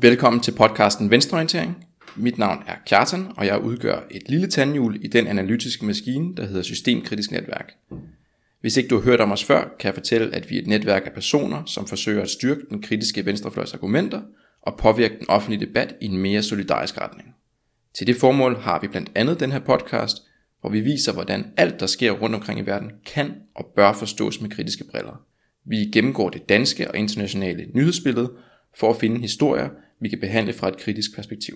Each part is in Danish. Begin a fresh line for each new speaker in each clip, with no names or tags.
Velkommen til podcasten Venstreorientering. Mit navn er Kjartan, og jeg udgør et lille tandhjul i den analytiske maskine, der hedder Systemkritisk Netværk. Hvis ikke du har hørt om os før, kan jeg fortælle, at vi er et netværk af personer, som forsøger at styrke den kritiske venstrefløjs argumenter og påvirke den offentlige debat i en mere solidarisk retning. Til det formål har vi blandt andet den her podcast, hvor vi viser, hvordan alt, der sker rundt omkring i verden, kan og bør forstås med kritiske briller. Vi gennemgår det danske og internationale nyhedsbillede for at finde historier, vi kan behandle fra et kritisk perspektiv.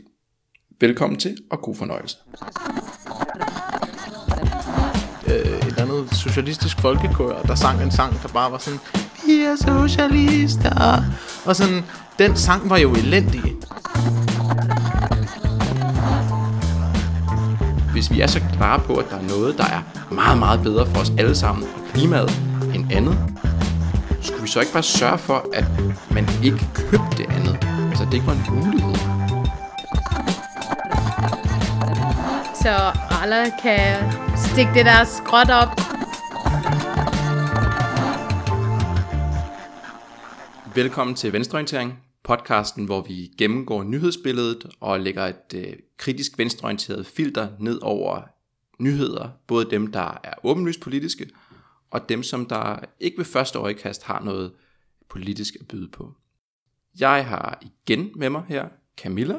Velkommen til, og god fornøjelse.
øh, et andet socialistisk folkekør, der sang en sang, der bare var sådan, vi er socialister. Og sådan, den sang var jo elendig.
Hvis vi er så klare på, at der er noget, der er meget, meget bedre for os alle sammen og klimaet end andet, skulle vi så ikke bare sørge for, at man ikke købte det andet? Det ikke var en mulighed.
så alle kan stikke det der skråt op.
Velkommen til Venstreorientering, podcasten, hvor vi gennemgår nyhedsbilledet og lægger et øh, kritisk venstreorienteret filter ned over nyheder, både dem, der er åbenlyst politiske, og dem, som der ikke ved første øjekast har noget politisk at byde på. Jeg har igen med mig her Camilla,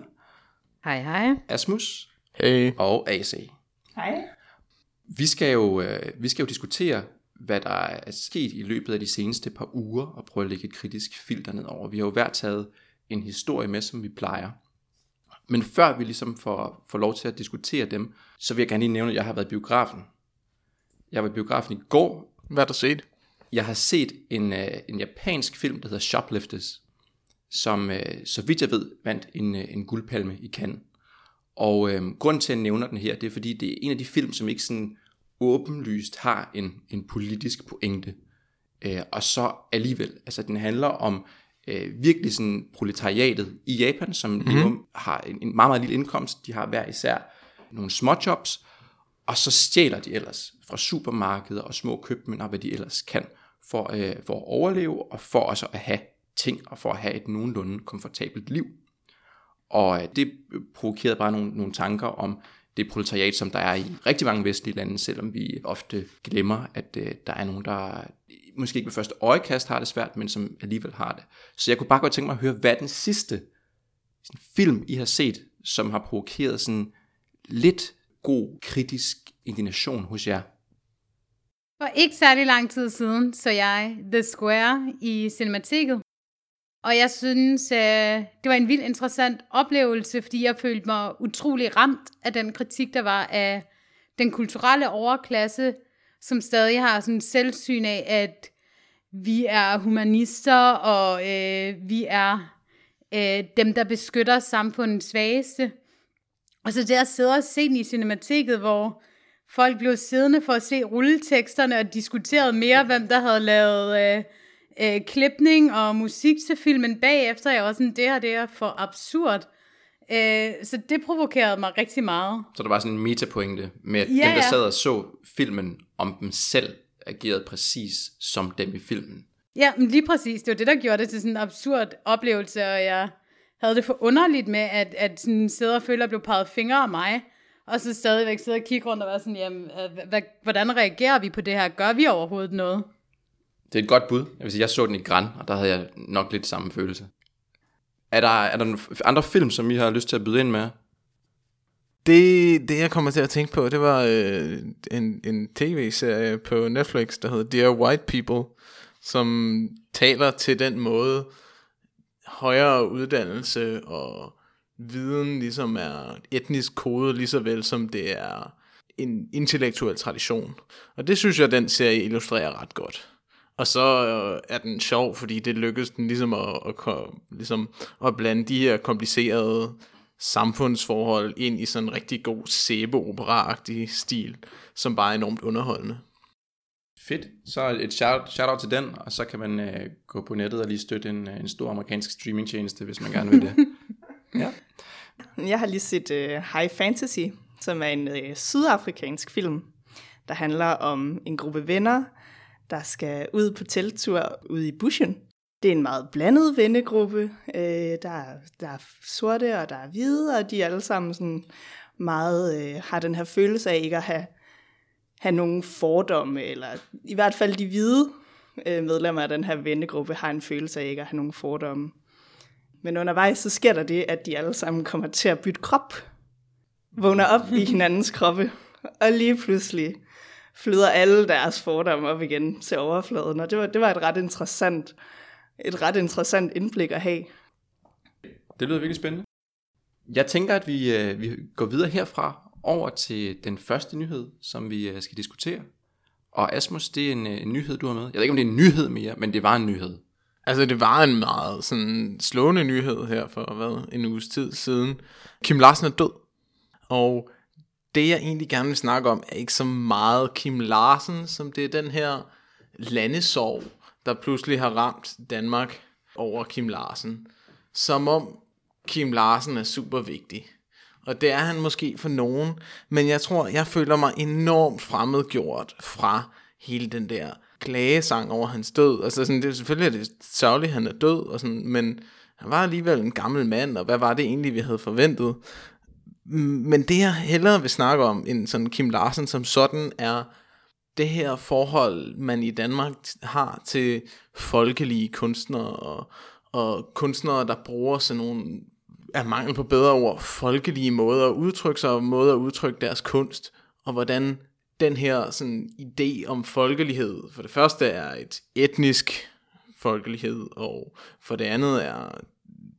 Hej, hej.
Asmus
Hey.
og AC.
Hej.
Vi skal jo, øh, vi skal jo diskutere, hvad der er sket i løbet af de seneste par uger, og prøve at lægge et kritisk filter ned over. Vi har jo hver taget en historie med, som vi plejer. Men før vi ligesom får, får lov til at diskutere dem, så vil jeg gerne lige nævne, at jeg har været i biografen. Jeg var i biografen i går.
Hvad har du set?
Jeg har set en, øh, en japansk film, der hedder Shoplifters, som, øh, så vidt jeg ved, vandt en, øh, en guldpalme i Cannes. Og øh, grunden til, at jeg nævner den her, det er, fordi det er en af de film, som ikke sådan åbenlyst har en, en politisk pointe. Øh, og så alligevel, altså den handler om øh, virkelig sådan proletariatet i Japan, som mm-hmm. lever, har en, en meget, meget lille indkomst. De har hver især nogle småjobs, og så stjæler de ellers fra supermarkeder og små købmænd og hvad de ellers kan for, øh, for at overleve og for også at have ting og for at have et nogenlunde komfortabelt liv. Og øh, det øh, provokerede bare nogle, nogle tanker om det proletariat, som der er i rigtig mange vestlige lande, selvom vi ofte glemmer, at øh, der er nogen, der øh, måske ikke ved første øjekast har det svært, men som alligevel har det. Så jeg kunne bare godt tænke mig at høre, hvad er den sidste sådan, film, I har set, som har provokeret sådan lidt god kritisk indignation hos jer?
For ikke særlig lang tid siden, så jeg The Square i Cinematiket. Og jeg synes, øh, det var en vildt interessant oplevelse, fordi jeg følte mig utrolig ramt af den kritik, der var af den kulturelle overklasse, som stadig har sådan selvsyn af, at vi er humanister, og øh, vi er øh, dem, der beskytter samfundets svageste. Og så der sidder og se den i cinematikket, hvor folk blev siddende for at se rulleteksterne og diskuterede mere, hvem der havde lavet øh, øh, klipning og musik til filmen bagefter. Jeg var sådan, det her det er for absurd. Øh, så det provokerede mig rigtig meget.
Så der var sådan en metapointe med, at
Ja,
dem, der sad og så filmen om dem selv, agerede præcis som dem i filmen.
Ja, men lige præcis. Det var det, der gjorde det til sådan en absurd oplevelse, og jeg havde det for underligt med, at, at sådan sidde og føle, at blev peget fingre af mig, og så stadigvæk sidde og kigge rundt og være sådan, jamen, øh, hvad, hvordan reagerer vi på det her? Gør vi overhovedet noget?
Det er et godt bud. Jeg vil sige, jeg så den i Gran, og der havde jeg nok lidt samme følelse. Er der, er der andre film, som I har lyst til at byde ind med?
Det, det jeg kommer til at tænke på, det var øh, en, en tv-serie på Netflix, der hedder Dear White People, som taler til den måde, højere uddannelse og viden ligesom er etnisk kode, lige så vel som det er en intellektuel tradition. Og det synes jeg, den serie illustrerer ret godt. Og så øh, er den sjov, fordi det lykkedes den ligesom at, at, ligesom at blande de her komplicerede samfundsforhold ind i sådan en rigtig god sæbeopera-agtig stil, som bare er enormt underholdende.
Fedt. Så et shout, shout out til den, og så kan man øh, gå på nettet og lige støtte en, øh, en stor amerikansk streamingtjeneste, hvis man gerne vil det.
ja. Jeg har lige set uh, High Fantasy, som er en uh, sydafrikansk film, der handler om en gruppe venner, der skal ud på telttur ud i bushen. Det er en meget blandet vennegruppe. Uh, der, der er sorte, og der er hvide, og de er alle sammen sådan meget uh, har den her følelse af ikke at have have nogle fordomme, eller i hvert fald de hvide øh, medlemmer af den her vennegruppe har en følelse af ikke at have nogle fordomme. Men undervejs så sker der det, at de alle sammen kommer til at bytte krop, vågner op i hinandens kroppe, og lige pludselig flyder alle deres fordomme op igen til overfladen, og det var, det var et ret interessant, et ret interessant indblik at have.
Det lyder virkelig spændende. Jeg tænker, at vi, øh, vi går videre herfra over til den første nyhed, som vi øh, skal diskutere. Og Asmus, det er en, øh, en nyhed, du har med. Jeg ved ikke, om det er en nyhed mere, men det var en nyhed.
Altså, det var en meget sådan slående nyhed her for, hvad, en uges tid siden. Kim Larsen er død. Og det, jeg egentlig gerne vil snakke om, er ikke så meget Kim Larsen, som det er den her landesorg, der pludselig har ramt Danmark over Kim Larsen. Som om Kim Larsen er super vigtig. Og det er han måske for nogen, men jeg tror, jeg føler mig enormt fremmedgjort fra hele den der klagesang over hans død. Altså sådan, det er selvfølgelig er det sørgeligt, at han er død, og sådan, men han var alligevel en gammel mand, og hvad var det egentlig, vi havde forventet? Men det jeg hellere vil snakke om, end sådan Kim Larsen som sådan, er det her forhold, man i Danmark har til folkelige kunstnere, og, og kunstnere, der bruger sådan nogle af mangel på bedre ord, folkelige måder at udtrykke sig, og måder at udtrykke deres kunst, og hvordan den her sådan, idé om folkelighed, for det første er et etnisk folkelighed, og for det andet er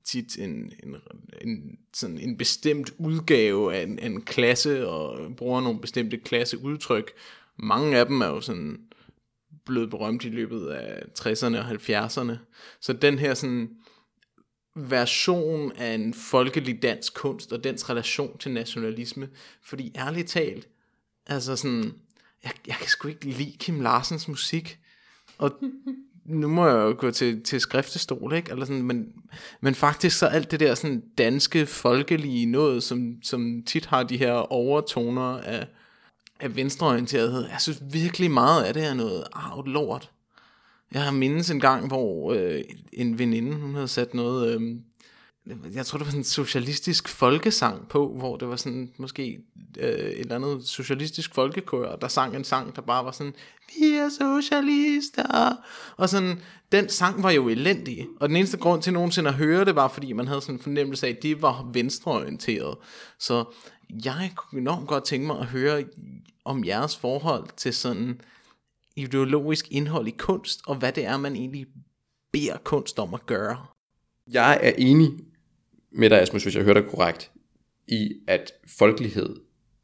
tit en, en, en, sådan en bestemt udgave af en, en klasse, og bruger nogle bestemte klasseudtryk. Mange af dem er jo sådan blevet berømt i løbet af 60'erne og 70'erne. Så den her sådan version af en folkelig dansk kunst og dens relation til nationalisme. Fordi ærligt talt, altså sådan, jeg, jeg kan sgu ikke lide Kim Larsens musik. Og nu må jeg jo gå til, til skriftestol, ikke? Eller sådan, men, men faktisk så alt det der sådan danske, folkelige noget, som, som tit har de her overtoner af, af venstreorienterethed. Jeg synes virkelig meget af det er noget arvet lort. Jeg har mindes en gang, hvor øh, en veninde, hun havde sat noget, øh, jeg tror det var sådan en socialistisk folkesang på, hvor det var sådan måske øh, et eller andet socialistisk folkekør, der sang en sang, der bare var sådan, vi er socialister, og sådan, den sang var jo elendig, og den eneste grund til nogensinde at høre det, var fordi man havde sådan en fornemmelse af, at de var venstreorienteret, så jeg kunne enormt godt tænke mig at høre om jeres forhold til sådan ideologisk indhold i kunst, og hvad det er, man egentlig beder kunst om at gøre.
Jeg er enig med dig, Asmus, hvis jeg hører dig korrekt, i at folkelighed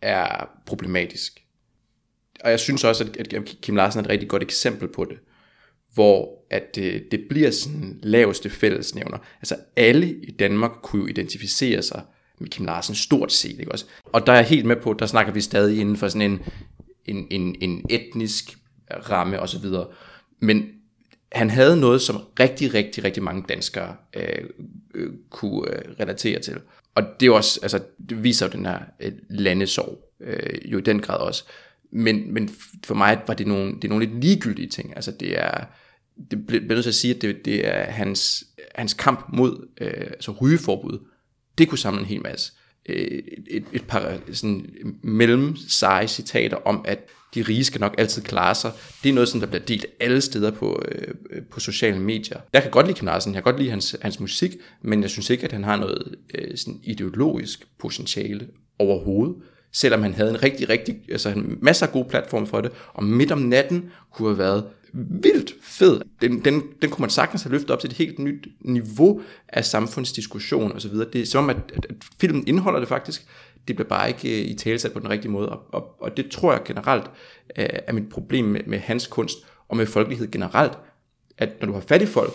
er problematisk. Og jeg synes også, at Kim Larsen er et rigtig godt eksempel på det, hvor at det, det bliver sådan laveste fællesnævner. Altså alle i Danmark kunne jo identificere sig med Kim Larsen stort set, ikke også? Og der er jeg helt med på, der snakker vi stadig inden for sådan en, en, en, en etnisk ramme osv. Men han havde noget, som rigtig, rigtig, rigtig mange danskere øh, øh, kunne øh, relatere til. Og det er også, altså, det viser jo den her øh, landesorg øh, jo i den grad også. Men, men for mig var det nogle, det er nogle lidt ligegyldige ting. Altså det er, det bliver nødt til at sige, at det, det er hans, hans kamp mod øh, altså rygeforbud. Det kunne samle en hel masse. Øh, et, et par sådan mellem seje citater om, at de rige skal nok altid klare sig. Det er noget, som der bliver delt alle steder på, øh, på sociale medier. Jeg kan godt lide Kim Larsen, jeg kan godt lide hans, hans musik, men jeg synes ikke, at han har noget øh, sådan ideologisk potentiale overhovedet. Selvom han havde en rigtig, rigtig, altså en masser af gode platforme for det, og midt om natten kunne have været vildt fed. Den, den, den kunne man sagtens have løftet op til et helt nyt niveau af samfundsdiskussion osv. Det er som om, at, at, at filmen indeholder det faktisk. Det bliver bare ikke øh, i talesat på den rigtige måde, og, og, og det tror jeg generelt øh, er, mit problem med, med hans kunst, og med folkelighed generelt, at når du har fat i folk,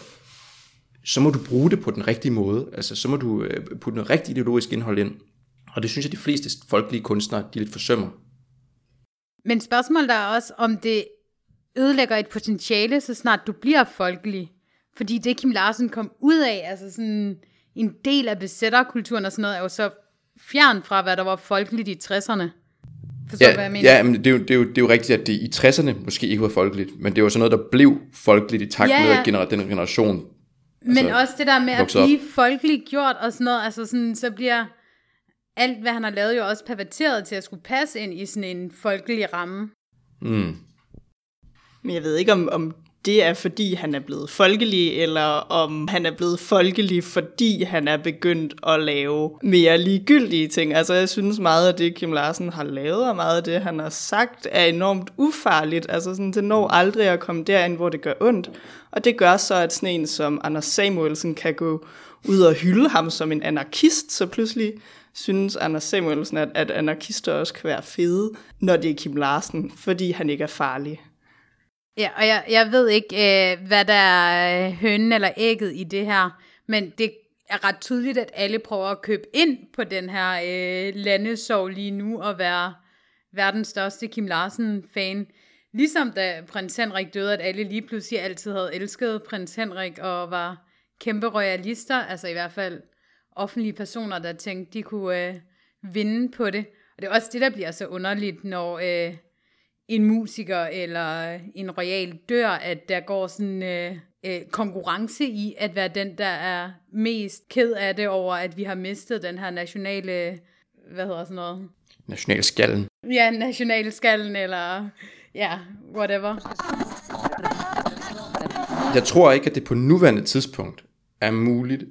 så må du bruge det på den rigtige måde. Altså, så må du øh, putte noget rigtig ideologisk indhold ind. Og det synes jeg, de fleste folkelige kunstnere, de lidt forsømmer.
Men spørgsmålet er også, om det ødelægger et potentiale, så snart du bliver folkelig. Fordi det Kim Larsen kom ud af, altså sådan en del af besætterkulturen og sådan noget, er jo så fjern fra, hvad der var folkeligt i 60'erne.
Forstår ja, hvad jeg mener? Ja, men det er, jo, det, er jo, det er jo rigtigt, at det i 60'erne måske ikke var folkeligt, men det var sådan noget, der blev folkeligt i takt ja, ja. med, at gener- den generation
Men altså, også det der med at blive folkeligt gjort og sådan noget, altså sådan, så bliver alt, hvad han har lavet, jo også perverteret til at skulle passe ind i sådan en folkelig ramme. Mm.
Men jeg ved ikke, om, om det er, fordi han er blevet folkelig, eller om han er blevet folkelig, fordi han er begyndt at lave mere ligegyldige ting. Altså, jeg synes meget af det, Kim Larsen har lavet, og meget af det, han har sagt, er enormt ufarligt. Altså, sådan, det når aldrig at komme derind, hvor det gør ondt. Og det gør så, at sådan en som Anders Samuelsen kan gå ud og hylde ham som en anarkist, så pludselig synes Anders Samuelsen, at, at anarkister også kan være fede, når det er Kim Larsen, fordi han ikke er farlig.
Ja, og jeg, jeg ved ikke, øh, hvad der er øh, hønnen eller ægget i det her, men det er ret tydeligt, at alle prøver at købe ind på den her øh, landesorg lige nu, og være verdens største Kim Larsen-fan. Ligesom da prins Henrik døde, at alle lige pludselig altid havde elsket prins Henrik, og var kæmpe royalister, altså i hvert fald offentlige personer, der tænkte, de kunne øh, vinde på det. Og det er også det, der bliver så underligt, når... Øh, en musiker eller en royal dør, at der går sådan øh, øh, konkurrence i at være den, der er mest ked af det over, at vi har mistet den her nationale, hvad hedder sådan noget?
Nationalskallen.
Ja, nationalskallen, eller ja, whatever.
Jeg tror ikke, at det på nuværende tidspunkt er muligt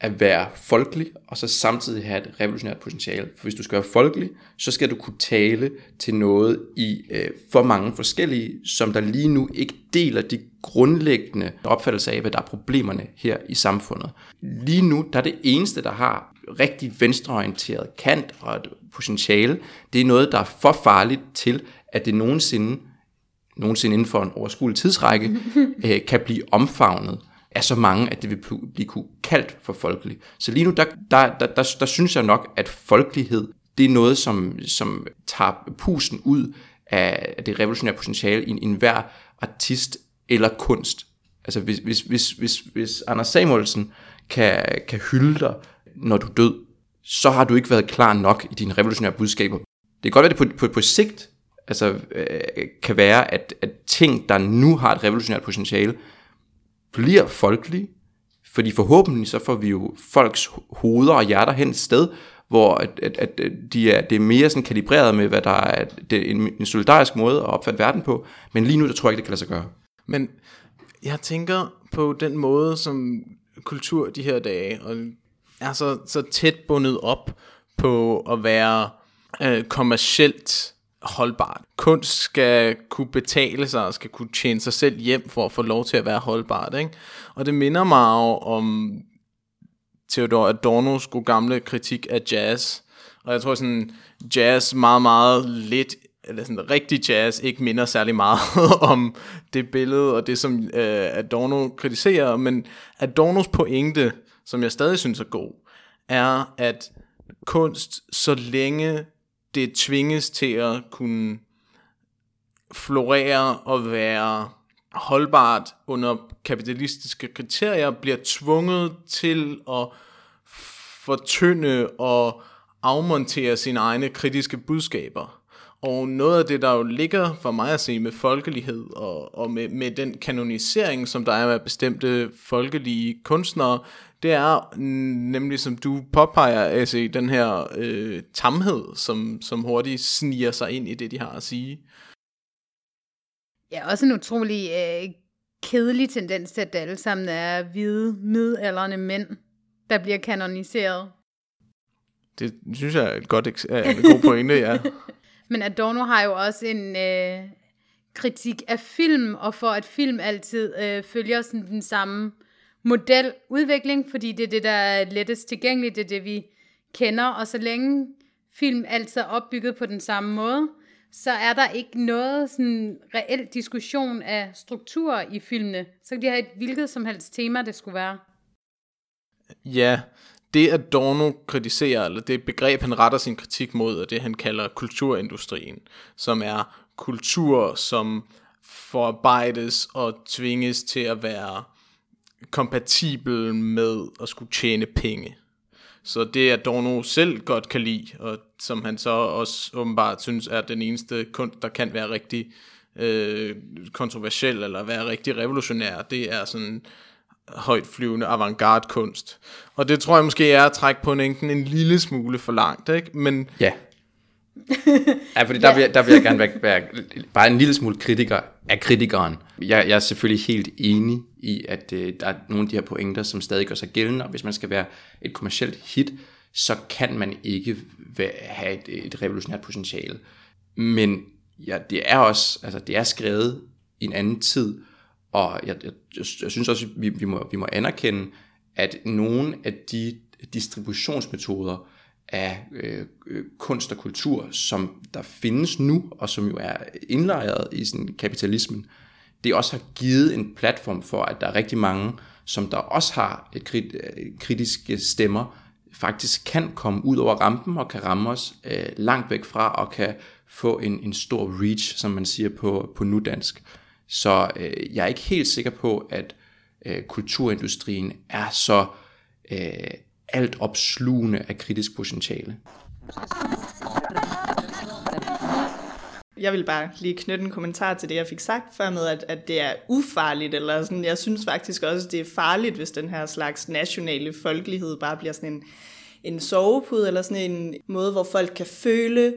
at være folkelig, og så samtidig have et revolutionært potentiale. For hvis du skal være folkelig, så skal du kunne tale til noget i øh, for mange forskellige, som der lige nu ikke deler de grundlæggende opfattelser af, hvad der er problemerne her i samfundet. Lige nu, der er det eneste, der har rigtig venstreorienteret kant og et potentiale, det er noget, der er for farligt til, at det nogensinde, nogensinde inden for en overskuelig tidsrække, øh, kan blive omfavnet er så mange, at det vil blive kaldt for folkelig. Så lige nu, der, der, der, der, der synes jeg nok, at folkelighed, det er noget, som, som tager pusen ud af det revolutionære potentiale i en hver artist eller kunst. Altså hvis, hvis, hvis, hvis, hvis Anders Samuelsen kan, kan hylde dig, når du er død, så har du ikke været klar nok i dine revolutionære budskaber. Det kan godt være, at det på, på, på sigt altså, øh, kan være, at, at ting, der nu har et revolutionært potentiale, bliver folkelige, fordi forhåbentlig så får vi jo folks hoveder og hjerter hen et sted, hvor at, at, at de er, det er mere sådan kalibreret med, hvad der er det er en, en solidarisk måde at opfatte verden på, men lige nu, der tror jeg ikke, det kan lade sig gøre.
Men jeg tænker på den måde, som kultur de her dage, og er så, så tæt bundet op på at være øh, kommercielt holdbart. Kunst skal kunne betale sig og skal kunne tjene sig selv hjem for at få lov til at være holdbart. Ikke? Og det minder mig om Theodor Adornos gode gamle kritik af jazz. Og jeg tror sådan, jazz meget, meget lidt, eller sådan rigtig jazz, ikke minder særlig meget om det billede og det, som øh, Adorno kritiserer. Men Adornos pointe, som jeg stadig synes er god, er, at kunst, så længe det tvinges til at kunne florere og være holdbart under kapitalistiske kriterier, bliver tvunget til at fortynde og afmontere sine egne kritiske budskaber. Og noget af det, der jo ligger for mig at se med folkelighed og, og med, med den kanonisering, som der er med bestemte folkelige kunstnere, det er nemlig, som du påpeger, altså, den her øh, tamhed, som, som hurtigt sniger sig ind i det, de har at sige.
Ja, også en utrolig øh, kedelig tendens til, at alle sammen er hvide, midalderne mænd, der bliver kanoniseret.
Det synes jeg er et godt er en god pointe, ja.
Men Adorno har jo også en øh, kritik af film, og for at film altid øh, følger sådan den samme modeludvikling, fordi det er det, der er lettest tilgængeligt, det er det, vi kender, og så længe film altid er opbygget på den samme måde, så er der ikke noget sådan reel diskussion af struktur i filmene. Så kan de have et hvilket som helst tema, det skulle være.
Ja, det at Dorno kritiserer, eller det begreb, han retter sin kritik mod, er det, han kalder kulturindustrien, som er kultur, som forarbejdes og tvinges til at være kompatibel med at skulle tjene penge. Så det, at Dorno selv godt kan lide, og som han så også åbenbart synes er den eneste kunst, der kan være rigtig øh, kontroversiel eller være rigtig revolutionær, det er sådan øh, flyvende avantgarde kunst. Og det tror jeg måske er at trække på en, en lille smule for langt, ikke? Men
Ja. ja, fordi der, vil, der vil jeg gerne være, være bare en lille smule kritiker af kritikeren. Jeg, jeg er selvfølgelig helt enig i, at øh, der er nogle af de her pointer, som stadig gør sig gældende, og hvis man skal være et kommercielt hit, så kan man ikke være, have et, et revolutionært potentiale. Men ja, det er også, altså det er skrevet i en anden tid, og jeg, jeg, jeg, jeg synes også, vi, vi, må, vi må anerkende, at nogle af de distributionsmetoder af øh, øh, kunst og kultur, som der findes nu, og som jo er indlejret i sådan kapitalismen, det også har givet en platform for, at der er rigtig mange, som der også har et krit, øh, kritiske stemmer, faktisk kan komme ud over rampen og kan ramme os øh, langt væk fra og kan få en, en stor reach, som man siger på, på nudansk. Så øh, jeg er ikke helt sikker på, at øh, kulturindustrien er så øh, alt opslugende af kritisk potentiale.
Jeg vil bare lige knytte en kommentar til det, jeg fik sagt før med, at, at det er ufarligt, eller sådan, jeg synes faktisk også, det er farligt, hvis den her slags nationale folkelighed bare bliver sådan en, en sovepude, eller sådan en måde, hvor folk kan føle,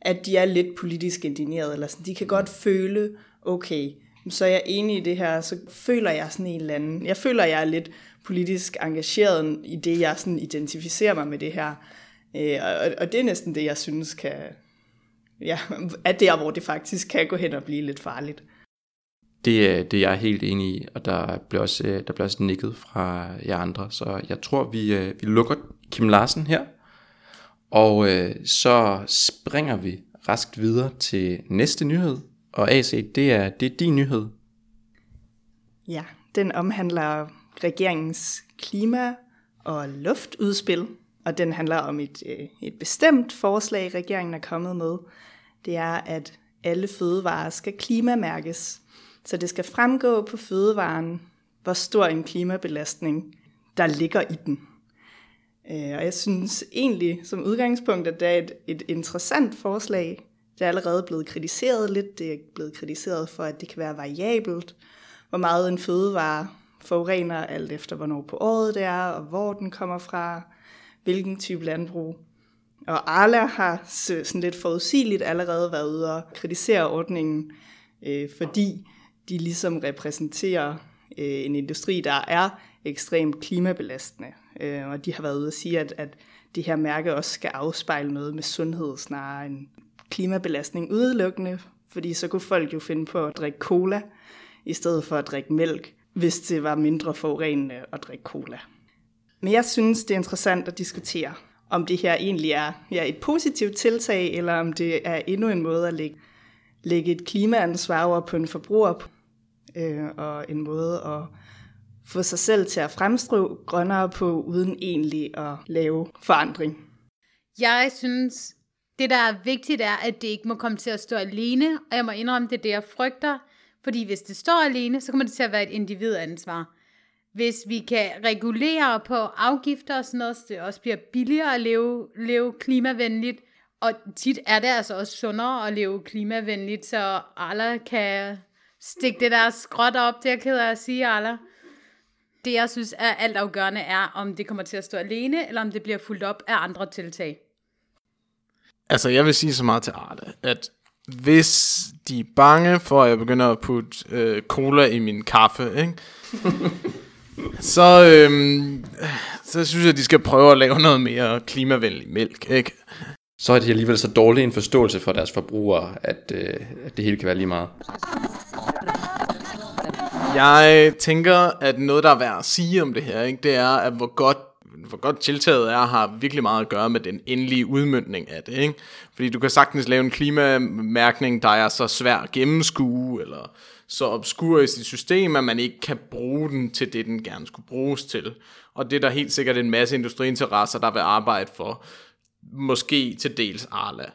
at de er lidt politisk indigneret, eller sådan, de kan godt føle, okay, så er jeg enig i det her, så føler jeg sådan en eller anden, jeg føler, jeg er lidt politisk engageret i det, jeg sådan identificerer mig med det her. Øh, og, og det er næsten det, jeg synes kan, ja, er der, hvor det faktisk kan gå hen og blive lidt farligt.
Det øh, er det, jeg er helt enig i, og der bliver også, øh, der bliver også nikket fra jer andre. Så jeg tror, vi, øh, vi lukker Kim Larsen her, og øh, så springer vi raskt videre til næste nyhed. Og AC, det er, det er din nyhed.
Ja, den omhandler regeringens klima- og luftudspil, og den handler om et, øh, et bestemt forslag, regeringen er kommet med. Det er, at alle fødevarer skal klimamærkes, så det skal fremgå på fødevaren, hvor stor en klimabelastning der ligger i den. Øh, og jeg synes egentlig som udgangspunkt, at det er et, et interessant forslag. Det er allerede blevet kritiseret lidt. Det er blevet kritiseret for, at det kan være variabelt, hvor meget en fødevare forurener, alt efter hvornår på året det er, og hvor den kommer fra, hvilken type landbrug. Og Arla har sådan lidt forudsigeligt allerede været ude og kritisere ordningen, øh, fordi de ligesom repræsenterer øh, en industri, der er ekstremt klimabelastende. Øh, og de har været ude og sige, at, at det her mærke også skal afspejle noget med sundhed snarere end klimabelastning udelukkende, fordi så kunne folk jo finde på at drikke cola, i stedet for at drikke mælk, hvis det var mindre forurenende at drikke cola. Men jeg synes, det er interessant at diskutere, om det her egentlig er ja, et positivt tiltag, eller om det er endnu en måde at lægge, lægge et klimaansvar over på en forbruger, øh, og en måde at få sig selv til at fremstå grønnere på, uden egentlig at lave forandring.
Jeg synes, det der er vigtigt er, at det ikke må komme til at stå alene, og jeg må indrømme, det er det, jeg frygter, fordi hvis det står alene, så kommer det til at være et individansvar. Hvis vi kan regulere på afgifter og sådan noget, så det også bliver billigere at leve, leve klimavenligt, og tit er det altså også sundere at leve klimavenligt, så alle kan stikke det der skråt op, det er jeg ked af at sige, alle. Det jeg synes er alt afgørende er, om det kommer til at stå alene, eller om det bliver fuldt op af andre tiltag.
Altså, jeg vil sige så meget til Arle, at hvis de er bange for, at jeg begynder at putte øh, cola i min kaffe, ikke? så, øhm, så synes jeg, at de skal prøve at lave noget mere klimavenlig mælk, ikke?
Så er de alligevel så dårlig en forståelse for deres forbrugere, at, øh, at det hele kan være lige meget.
Jeg tænker, at noget, der er værd at sige om det her, ikke, det er, at hvor godt hvor godt tiltaget er, har virkelig meget at gøre med den endelige udmyndning af det. Ikke? Fordi du kan sagtens lave en klimamærkning, der er så svær at gennemskue, eller så obskur i sit system, at man ikke kan bruge den til det, den gerne skulle bruges til. Og det er der helt sikkert en masse industriinteresser, der vil arbejde for. Måske til dels Arla.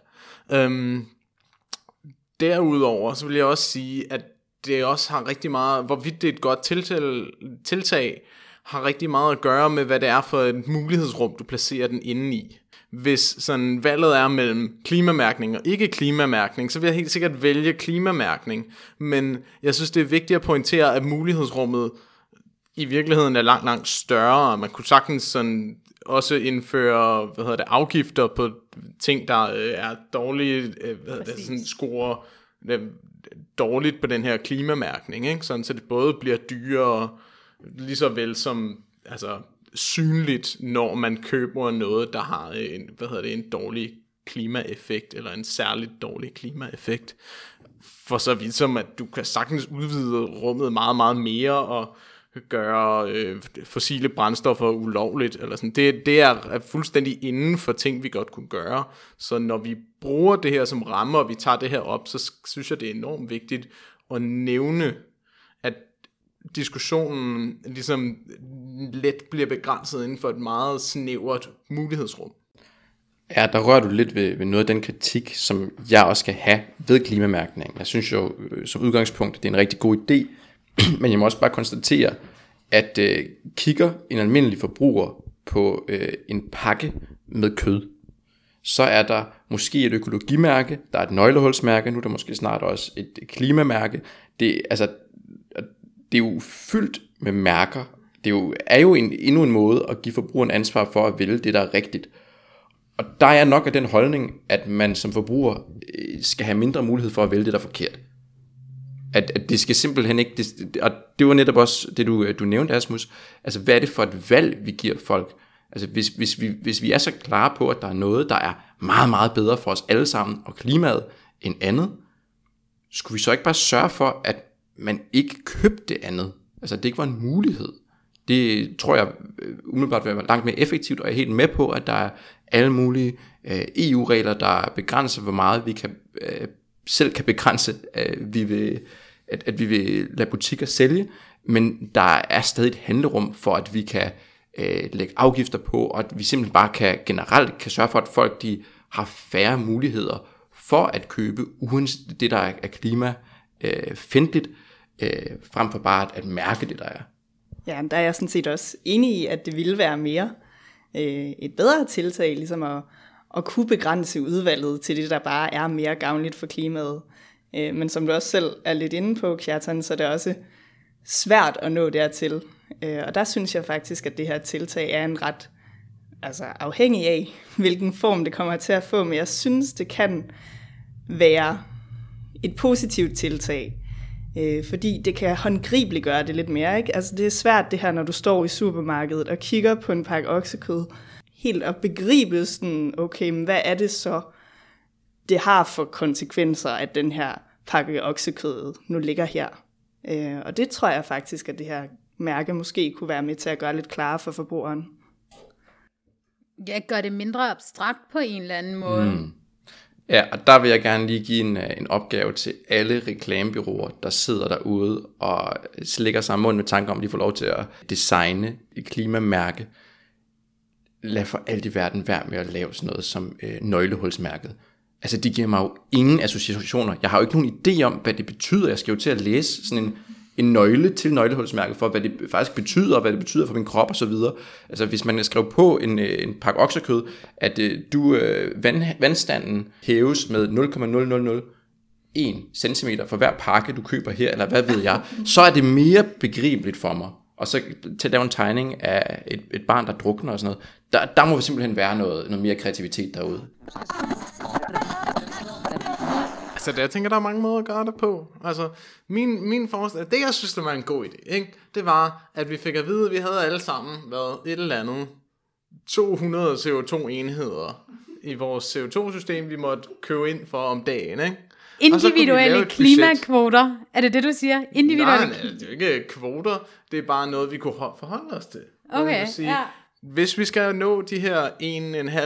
Øhm, derudover, så vil jeg også sige, at det også har rigtig meget, hvorvidt det er et godt tiltag, tiltag har rigtig meget at gøre med, hvad det er for et mulighedsrum, du placerer den inde i. Hvis sådan valget er mellem klimamærkning og ikke klimamærkning, så vil jeg helt sikkert vælge klimamærkning. Men jeg synes, det er vigtigt at pointere, at mulighedsrummet i virkeligheden er langt, langt større. Man kunne sagtens sådan også indføre hvad hedder det, afgifter på ting, der øh, er dårlige, øh, hvad hedder det, sådan score øh, dårligt på den her klimamærkning, ikke? Sådan, så det både bliver dyrere, lige så vel som altså, synligt, når man køber noget, der har en, hvad hedder det, en dårlig klimaeffekt, eller en særligt dårlig klimaeffekt. For så vidt som, at du kan sagtens udvide rummet meget, meget mere, og gøre øh, fossile brændstoffer ulovligt. Eller sådan. Det, det er fuldstændig inden for ting, vi godt kunne gøre. Så når vi bruger det her som ramme, og vi tager det her op, så synes jeg, det er enormt vigtigt at nævne, diskussionen ligesom let bliver begrænset inden for et meget snævert mulighedsrum.
Ja, der rører du lidt ved, ved noget af den kritik, som jeg også skal have ved klimamærkningen. Jeg synes jo øh, som udgangspunkt, det er en rigtig god idé, men jeg må også bare konstatere, at øh, kigger en almindelig forbruger på øh, en pakke med kød, så er der måske et økologimærke, der er et nøglehulsmærke, nu er der måske snart også et klimamærke. Det, altså, det er jo fyldt med mærker. Det er jo, er jo en, endnu en måde at give forbrugeren ansvar for at vælge det, der er rigtigt. Og der er nok af den holdning, at man som forbruger øh, skal have mindre mulighed for at vælge det, der er forkert. At, at det skal simpelthen ikke, det, og det var netop også det, du, du nævnte, Asmus, altså hvad er det for et valg, vi giver folk? Altså hvis, hvis, vi, hvis vi er så klare på, at der er noget, der er meget, meget bedre for os alle sammen og klimaet end andet, skulle vi så ikke bare sørge for, at man ikke købte det andet? Altså det ikke var en mulighed. Det tror jeg øh, umiddelbart vil være langt mere effektivt, og jeg er helt med på, at der er alle mulige øh, EU-regler, der begrænser, hvor meget vi kan øh, selv kan begrænse, øh, vi vil, at, at vi vil lade butikker sælge, men der er stadig et handlerum for, at vi kan øh, lægge afgifter på, og at vi simpelthen bare kan generelt kan sørge for, at folk de har færre muligheder for at købe, uden det, der er klima øh, fjendtligt, øh, frem for bare at, at mærke det, der er.
Ja, der er jeg sådan set også enig i, at det ville være mere øh, et bedre tiltag, ligesom at, at kunne begrænse udvalget til det, der bare er mere gavnligt for klimaet. Øh, men som du også selv er lidt inde på, Kjartan, så er det også svært at nå dertil. Øh, og der synes jeg faktisk, at det her tiltag er en ret altså afhængig af, hvilken form det kommer til at få, men jeg synes, det kan være et positivt tiltag, øh, fordi det kan håndgribeligt gøre det lidt mere. Ikke? Altså det er svært det her, når du står i supermarkedet og kigger på en pakke oksekød, helt at begribe sådan, okay, men hvad er det så, det har for konsekvenser, at den her pakke oksekød nu ligger her. Øh, og det tror jeg faktisk, at det her mærke måske kunne være med til at gøre lidt klarere for forbrugeren.
Ja, gør det mindre abstrakt på en eller anden måde. Mm.
Ja, og der vil jeg gerne lige give en, øh, en opgave til alle reklamebyråer, der sidder derude og øh, slikker sig mund med tanker om, at de får lov til at designe et klimamærke. Lad for alt i verden være med at lave sådan noget som øh, nøglehulsmærket. Altså, det giver mig jo ingen associationer. Jeg har jo ikke nogen idé om, hvad det betyder. Jeg skal jo til at læse sådan en en nøgle til nøglehulsmærket for, hvad det faktisk betyder, og hvad det betyder for min krop osv. Altså hvis man skrev på en, øh, en pakke oksekød, at øh, du øh, vand, vandstanden hæves med 0,0001 cm for hver pakke, du køber her, eller hvad ved jeg, så er det mere begribeligt for mig. Og så til at lave en tegning af et, et barn, der drukner og sådan noget. Der, der må simpelthen være noget, noget mere kreativitet derude.
Altså, jeg tænker, der er mange måder at gøre det på. Altså, min, min forestilling, det jeg synes, det var en god idé, ikke? det var, at vi fik at vide, at vi havde alle sammen været et eller andet 200 CO2-enheder i vores CO2-system, vi måtte købe ind for om dagen, ikke?
Individuelle klimakvoter, er det det, du siger? Individuelle
nej, nej, det er ikke kvoter, det er bare noget, vi kunne forholde os til.
Okay,
sige,
ja.
hvis vi skal nå de her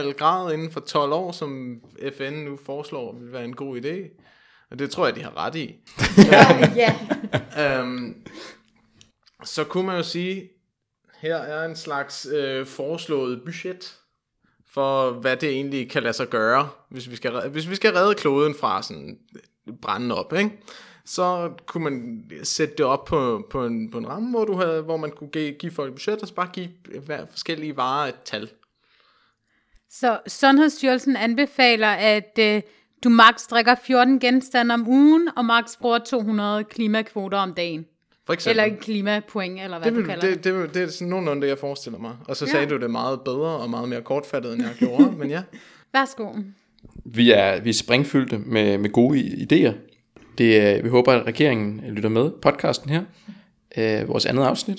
1,5 grad inden for 12 år, som FN nu foreslår, vil være en god idé, og det tror jeg, de har ret i,
ja.
øhm, så kunne man jo sige, her er en slags øh, foreslået budget for, hvad det egentlig kan lade sig gøre, hvis vi skal, hvis vi skal redde kloden fra sådan brænde op, ikke? så kunne man sætte det op på, på, en, på en ramme, hvor, du havde, hvor man kunne give, give folk et budget, og så bare give hver forskellige varer et tal.
Så Sundhedsstyrelsen anbefaler, at øh, du maks drikker 14 genstande om ugen, og maks bruger 200 klimakvoter om dagen.
For eksempel.
Eller klimapoint, eller hvad
det,
du
vil,
kalder det.
det, det, det, det er sådan nogenlunde det, jeg forestiller mig. Og så
Ja.
sagde du det meget bedre og meget mere kortfattet, end jeg gjorde. men ja.
Værsgo.
Vi er, vi er springfyldte med, med gode idéer. Det, er- vi håber, at regeringen lytter med podcasten her, øh, vores andet afsnit.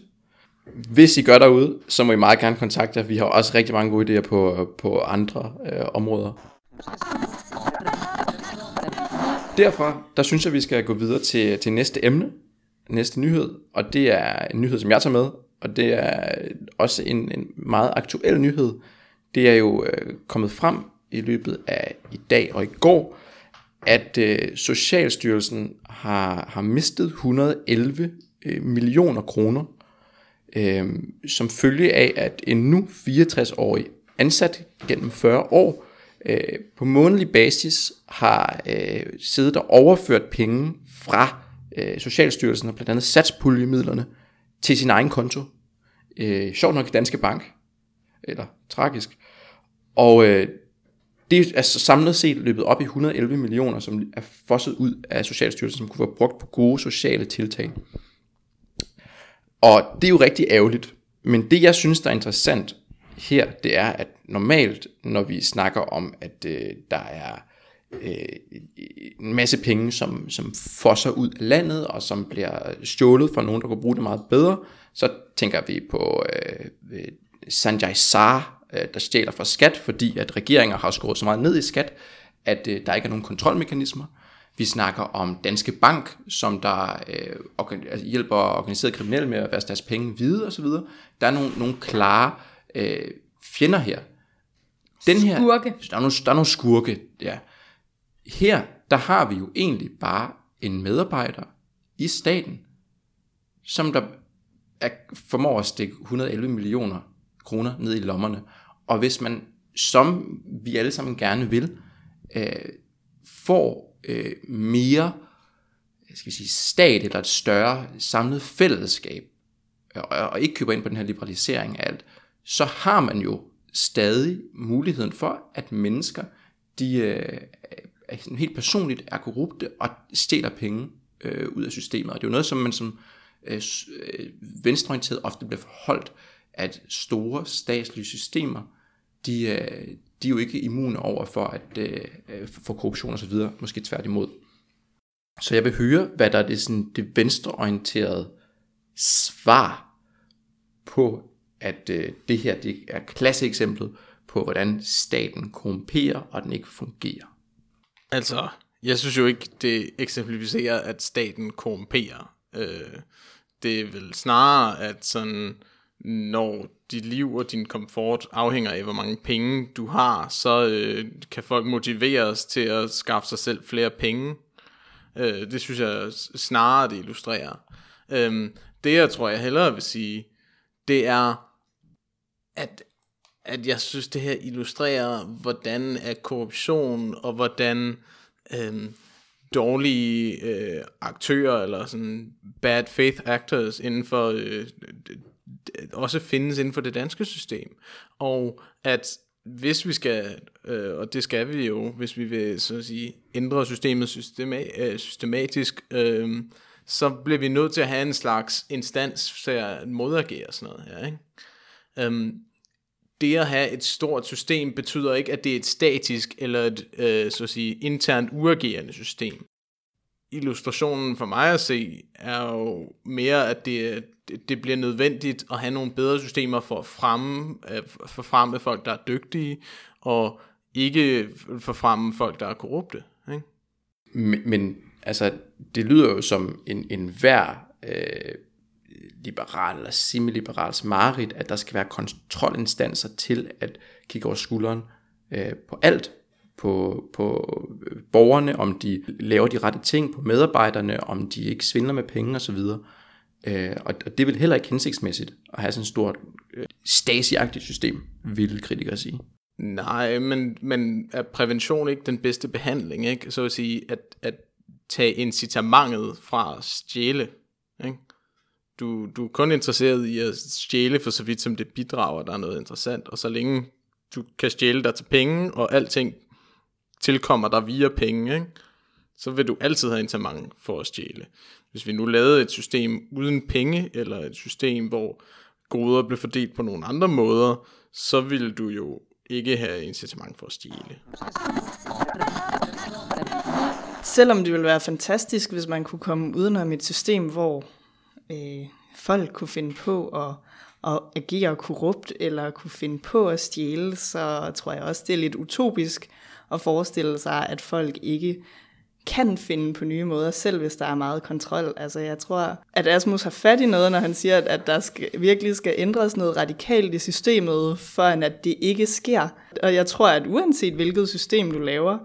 Hvis I gør derude, så må I meget gerne kontakte os. Vi har også rigtig mange gode idéer på, på andre øh, områder. Derfra, der synes jeg, vi skal gå videre til, til næste emne, næste nyhed, og det er en nyhed, som jeg tager med, og det er også en, en meget aktuel nyhed. Det er jo øh, kommet frem i løbet af i dag og i går, at øh, Socialstyrelsen har, har mistet 111 øh, millioner kroner, øh, som følge af, at en nu 64-årig ansat gennem 40 år øh, på månedlig basis har øh, siddet og overført penge fra øh, Socialstyrelsen og blandt andet satspuljemidlerne til sin egen konto. Øh, sjovt nok i Danske Bank, eller tragisk. Og øh, det er altså samlet set løbet op i 111 millioner, som er fosset ud af Socialstyrelsen, som kunne være brugt på gode sociale tiltag. Og det er jo rigtig ærgerligt. Men det, jeg synes, der er interessant her, det er, at normalt, når vi snakker om, at øh, der er øh, en masse penge, som, som fosser ud af landet, og som bliver stjålet fra nogen, der kunne bruge det meget bedre, så tænker vi på øh, øh Sanjay Sar, øh, der stjæler fra skat, fordi at regeringer har skåret så meget ned i skat, at øh, der ikke er nogen kontrolmekanismer. Vi snakker om Danske Bank, som der øh, organ- altså hjælper organiserede kriminelle med at vaske deres penge hvide osv. Der er nogle, nogle klare øh, fjender her. Den her,
Skurke.
Der er, nogle, der er nogle skurke, ja. Her, der har vi jo egentlig bare en medarbejder i staten, som der er, formår at stikke 111 millioner kroner ned i lommerne. Og hvis man, som vi alle sammen gerne vil, øh, får øh, mere skal vi sige, stat eller et større samlet fællesskab, og, og ikke køber ind på den her liberalisering af alt, så har man jo stadig muligheden for, at mennesker, de øh, helt personligt er korrupte og stjæler penge øh, ud af systemet. Og det er jo noget, som man som øh, øh venstreorienteret ofte bliver forholdt, at store statslige systemer, de, øh, de er jo ikke immune over for at øh, øh, for korruption og så videre, måske tværtimod. Så jeg vil høre, hvad der er det, sådan, det venstreorienterede svar på, at øh, det her det er klasseeksemplet på, hvordan staten korrumperer, og den ikke fungerer.
Altså, jeg synes jo ikke, det eksemplificerer, at staten korrumperer. Øh, det er vel snarere, at sådan, når dit liv og din komfort afhænger af, hvor mange penge du har, så øh, kan folk motiveres til at skaffe sig selv flere penge. Øh, det synes jeg snarere, det illustrerer. Øh, det, jeg tror, jeg hellere vil sige, det er, at at jeg synes, det her illustrerer, hvordan er korruption, og hvordan øhm, dårlige øh, aktører, eller sådan bad faith actors, inden for, øh, også findes inden for det danske system. Og at hvis vi skal, øh, og det skal vi jo, hvis vi vil så at sige, ændre systemet systema- øh, systematisk, øh, så bliver vi nødt til at have en slags instans til at modagere sådan noget her, ikke? Øhm, det at have et stort system betyder ikke, at det er et statisk eller et øh, så at sige, internt uagerende system. Illustrationen for mig at se er jo mere, at det, det bliver nødvendigt at have nogle bedre systemer for at fremme, øh, for fremme folk, der er dygtige, og ikke for fremme folk, der er korrupte. Ikke?
Men, men altså, det lyder jo som en, en hver øh, liberal eller semi-liberals mareridt, at der skal være kontrolinstanser til at kigge over skulderen øh, på alt, på, på øh, borgerne, om de laver de rette ting, på medarbejderne, om de ikke svindler med penge osv. Øh, og, og det vil heller ikke hensigtsmæssigt at have sådan et stort øh, system, vil kritikere sige.
Nej, men, men er prævention ikke den bedste behandling, ikke? Så at sige, at, at tage incitamentet fra at stjæle, ikke? Du, du er kun interesseret i at stjæle for så vidt, som det bidrager, der er noget interessant, og så længe du kan stjæle dig til penge, og alting tilkommer dig via penge, ikke? så vil du altid have incitament for at stjæle. Hvis vi nu lavede et system uden penge, eller et system, hvor goder blev fordelt på nogle andre måder, så ville du jo ikke have incitament for at stjæle.
Selvom det ville være fantastisk, hvis man kunne komme udenom et system, hvor øh, folk kunne finde på at, at agere korrupt, eller kunne finde på at stjæle, så tror jeg også, det er lidt utopisk at forestille sig, at folk ikke kan finde på nye måder, selv hvis der er meget kontrol. Altså jeg tror, at Asmus har fat i noget, når han siger, at der skal, virkelig skal ændres noget radikalt i systemet, for at det ikke sker. Og jeg tror, at uanset hvilket system du laver,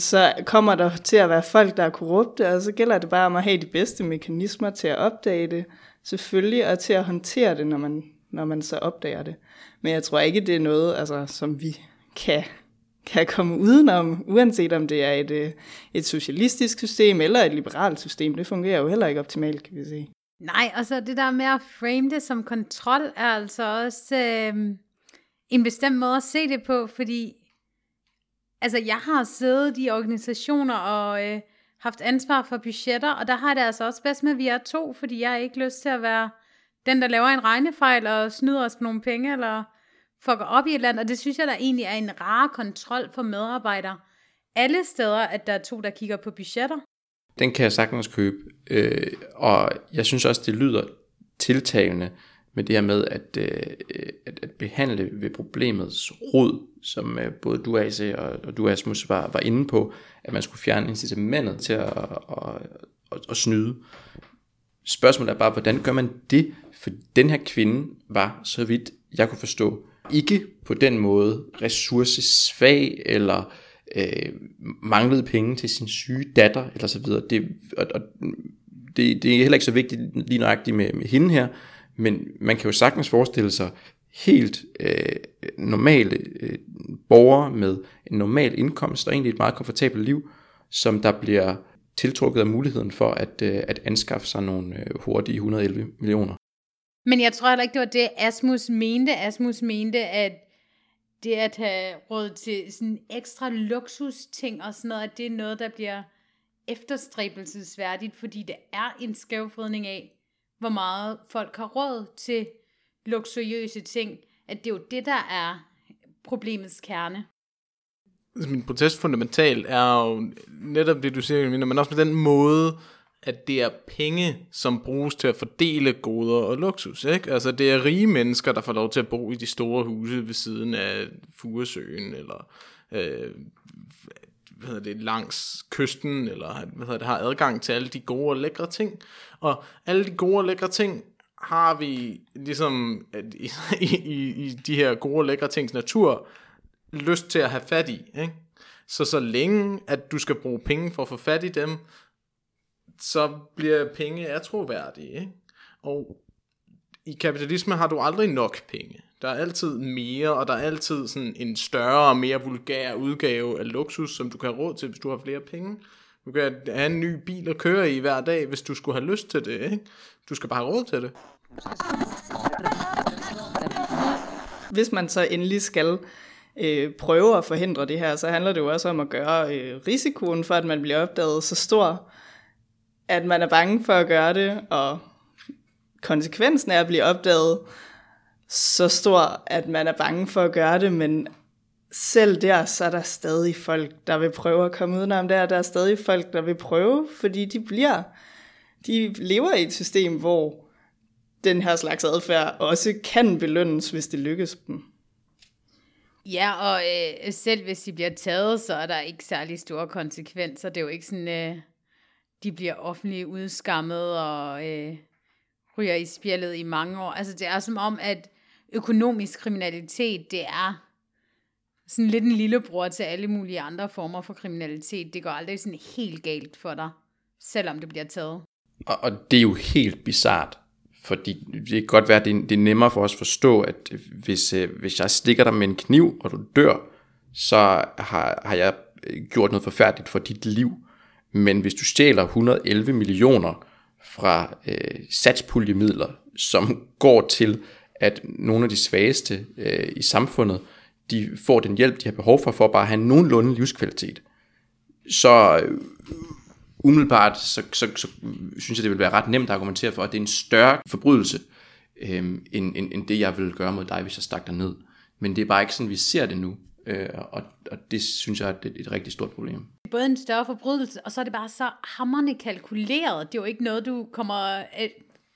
så kommer der til at være folk, der er korrupte, og så gælder det bare om at have de bedste mekanismer til at opdage det, selvfølgelig, og til at håndtere det, når man, når man så opdager det. Men jeg tror ikke, det er noget, altså, som vi kan kan komme udenom, uanset om det er et, øh, et socialistisk system eller et liberalt system. Det fungerer jo heller ikke optimalt, kan vi sige.
Nej, og så det der med at frame det som kontrol, er altså også øh, en bestemt måde at se det på, fordi altså, jeg har siddet i organisationer og øh, haft ansvar for budgetter, og der har det altså også bedst med, at vi er to, fordi jeg har ikke lyst til at være den, der laver en regnefejl og snyder os på nogle penge, eller fucker op i et eller andet, og det synes jeg der egentlig er en rar kontrol for medarbejdere. Alle steder, at der er to, der kigger på budgetter.
Den kan jeg sagtens købe, øh, og jeg synes også, det lyder tiltalende med det her med at, øh, at, at behandle ved problemets rod, som øh, både du, AC, og, og du, Asmus, var, var inde på, at man skulle fjerne incitamentet til at, at, at, at snyde. Spørgsmålet er bare, hvordan gør man det? For den her kvinde var, så vidt jeg kunne forstå, ikke på den måde ressourcesvag eller øh, manglede penge til sin syge datter eller så videre. Det, og, og det, det er heller ikke så vigtigt lige nøjagtigt med, med hende her, men man kan jo sagtens forestille sig helt øh, normale øh, borgere med en normal indkomst og egentlig et meget komfortabelt liv, som der bliver tiltrukket af muligheden for at, øh, at anskaffe sig nogle øh, hurtige 111 millioner.
Men jeg tror heller ikke, det var det, Asmus mente. Asmus mente, at det at have råd til sådan ekstra luksusting og sådan noget, at det er noget, der bliver efterstræbelsesværdigt, fordi det er en skævfridning af, hvor meget folk har råd til luksuriøse ting, at det er jo det, der er problemets kerne.
Altså, min protest fundamentalt er jo netop det, du siger, men også med den måde, at det er penge, som bruges til at fordele goder og luksus. Ikke? Altså det er rige mennesker, der får lov til at bo i de store huse ved siden af Furesøen, eller øh, hvad hedder det, langs kysten, eller hvad hedder det, har adgang til alle de gode og lækre ting. Og alle de gode og lækre ting har vi ligesom i, i, i de her gode og lækre tings natur lyst til at have fat i. Ikke? Så så længe at du skal bruge penge for at få fat i dem, så bliver penge atroværdige. Ikke? Og i kapitalisme har du aldrig nok penge. Der er altid mere, og der er altid sådan en større og mere vulgær udgave af luksus, som du kan have råd til, hvis du har flere penge. Du kan have en ny bil at køre i hver dag, hvis du skulle have lyst til det. Ikke? Du skal bare have råd til det.
Hvis man så endelig skal øh, prøve at forhindre det her, så handler det jo også om at gøre øh, risikoen for, at man bliver opdaget så stor, at man er bange for at gøre det, og konsekvensen af at blive opdaget så stor, at man er bange for at gøre det, men selv der, så er der stadig folk, der vil prøve at komme udenom der. Der er stadig folk, der vil prøve, fordi de bliver, de lever i et system, hvor den her slags adfærd også kan belønnes, hvis det lykkes dem.
Ja, og øh, selv hvis de bliver taget, så er der ikke særlig store konsekvenser. Det er jo ikke sådan, øh, de bliver offentligt udskammet og øh, ryger i spjældet i mange år. Altså det er som om, at økonomisk kriminalitet, det er sådan lidt en lillebror til alle mulige andre former for kriminalitet. Det går aldrig sådan helt galt for dig, selvom det bliver taget.
Og, og det er jo helt bizart, fordi det kan godt være, at det det er nemmere for os at forstå, at hvis, øh, hvis jeg stikker dig med en kniv, og du dør, så har, har jeg gjort noget forfærdeligt for dit liv. Men hvis du stjæler 111 millioner fra øh, satspuljemidler, som går til, at nogle af de svageste øh, i samfundet, de får den hjælp, de har behov for, for at bare have nogenlunde livskvalitet, så øh, umiddelbart, så, så, så synes jeg, det vil være ret nemt at argumentere for, at det er en større forbrydelse, øh, end, end, end det, jeg vil gøre mod dig, hvis jeg stak dig ned. Men det er bare ikke sådan, vi ser det nu. Øh, og, og det synes jeg er et, et rigtig stort problem.
Det både en større forbrydelse, og så er det bare så hammerne kalkuleret. Det er jo ikke noget, du kommer... Øh,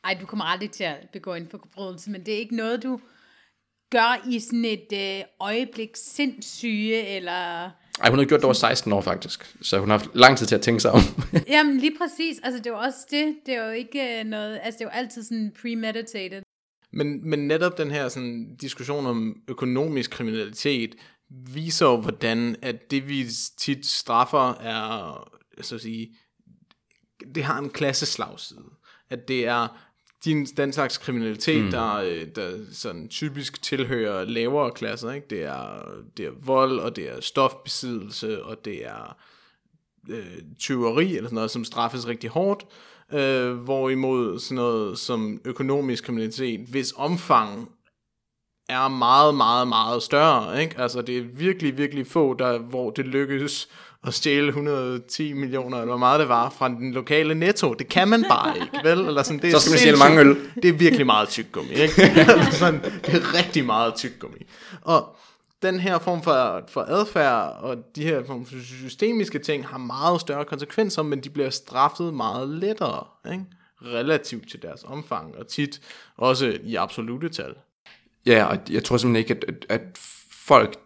ej, du kommer aldrig til at begå en forbrydelse, men det er ikke noget, du gør i sådan et øh, øjeblik sindssyge, eller...
Ej, hun har gjort det over 16 år faktisk, så hun har haft lang tid til at tænke sig om.
Jamen lige præcis, altså det er jo også det, det er jo ikke øh, noget, altså det er jo altid sådan premeditated.
Men, men netop den her sådan, diskussion om økonomisk kriminalitet viser jo, hvordan at det vi tit straffer er, så at sige, det har en klasseslagside. At det er din, den slags kriminalitet, mm. der, øh, der sådan typisk tilhører lavere klasser. Ikke? Det, er, det er vold, og det er stofbesiddelse, og det er øh, tyveri, eller sådan noget, som straffes rigtig hårdt. Øh, hvorimod sådan noget som økonomisk kriminalitet, hvis omfang er meget, meget, meget større. Ikke? Altså det er virkelig, virkelig få, der, hvor det lykkes at stjæle 110 millioner, eller hvor meget det var, fra den lokale netto. Det kan man bare ikke, vel? Eller sådan, det er
Så skal man stjæle mange øl.
Det er virkelig meget tyggegummi, ikke? sådan, det er rigtig meget tyggegummi. Og den her form for, for adfærd og de her form for systemiske ting har meget større konsekvenser, men de bliver straffet meget lettere, ikke? relativt til deres omfang, og tit også i absolute tal.
Ja, og jeg tror simpelthen ikke, at, at, at folk